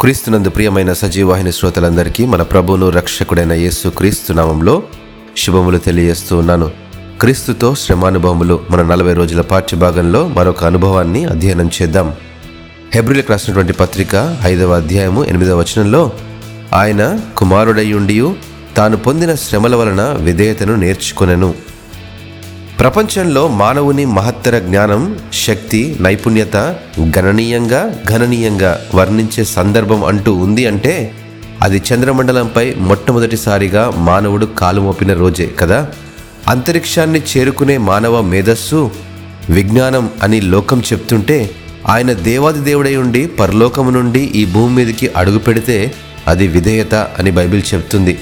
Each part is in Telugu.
క్రీస్తునందు ప్రియమైన సజీవాహిని శ్రోతలందరికీ మన ప్రభువును రక్షకుడైన యేసు క్రీస్తు నామంలో శుభములు తెలియజేస్తూ ఉన్నాను. క్రీస్తుతో శ్రమానుభవములు మన నలభై రోజుల పాఠ్యభాగంలో మరొక అనుభవాన్ని అధ్యయనం చేద్దాం. హెబ్రిలకు రాసినటువంటి పత్రిక ఐదవ అధ్యాయము ఎనిమిదవ వచనంలో ఆయన కుమారుడయ్యుండి తాను పొందిన శ్రమల వలన విధేయతను నేర్చుకొనెను. ప్రపంచంలో మానవుని మహత్తర జ్ఞానం శక్తి నైపుణ్యత గణనీయంగా గణనీయంగా వర్ణించే సందర్భం అంటూ ఉంది అంటే అది చంద్రమండలంపై మొట్టమొదటిసారిగా మానవుడు కాలు మోపిన రోజే కదా? అంతరిక్షాన్ని చేరుకునే మానవ మేధస్సు విజ్ఞానం అని లోకం చెప్తుంటే ఆయన దేవాది దేవుడై ఉండి పరలోకము నుండి ఈ భూమి మీదకి అడుగు పెడితే అది విధేయత అని బైబిల్ చెప్తుంది.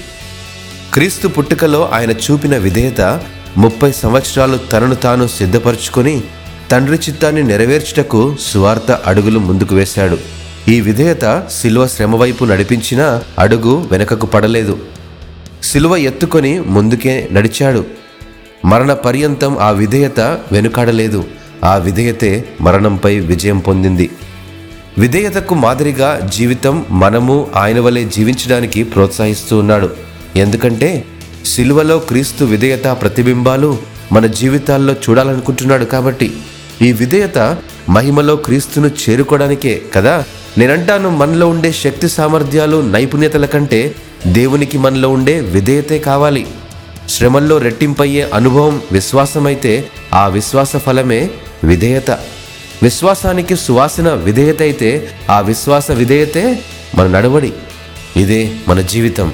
క్రీస్తు పుట్టుకలో ఆయన చూపిన విధేయత ముప్పై సంవత్సరాలు తనను తాను సిద్ధపరచుకొని తండ్రి చిత్తాన్ని నెరవేర్చుటకు సువార్త అడుగులు ముందుకు వేశాడు. ఈ విధేయత శిలువ శ్రమ వైపు నడిపించిన అడుగు వెనకకు పడలేదు. శిలువ ఎత్తుకొని ముందుకే నడిచాడు. మరణ పర్యంతం ఆ విధేయత వెనుకాడలేదు. ఆ విధేయతే మరణంపై విజయం పొందింది. విధేయతకు మాదిరిగా జీవితం మనము ఆయన వలె జీవించడానికి ప్రోత్సహిస్తూ ఉన్నాడు. ఎందుకంటే సిలువలో క్రీస్తు విధేయత ప్రతిబింబాలు మన జీవితాల్లో చూడాలనుకుంటున్నాడు కాబట్టి ఈ విధేయత మహిమలో క్రీస్తును చేరుకోవడానికే కదా? నేనంటాను మనలో ఉండే శక్తి సామర్థ్యాలు నైపుణ్యతల కంటే దేవునికి మనలో ఉండే విధేయతే కావాలి. శ్రమల్లో రెట్టింపయ్యే అనుభవం విశ్వాసమైతే ఆ విశ్వాస ఫలమే విధేయత. విశ్వాసానికి సువాసన విధేయత అయితే ఆ విశ్వాస విధేయతే మన నడవడి. ఇదే మన జీవితం.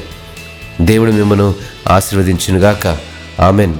దేవుడు మిమ్మను ఆశీర్వదించునుగాక. ఆమెన్.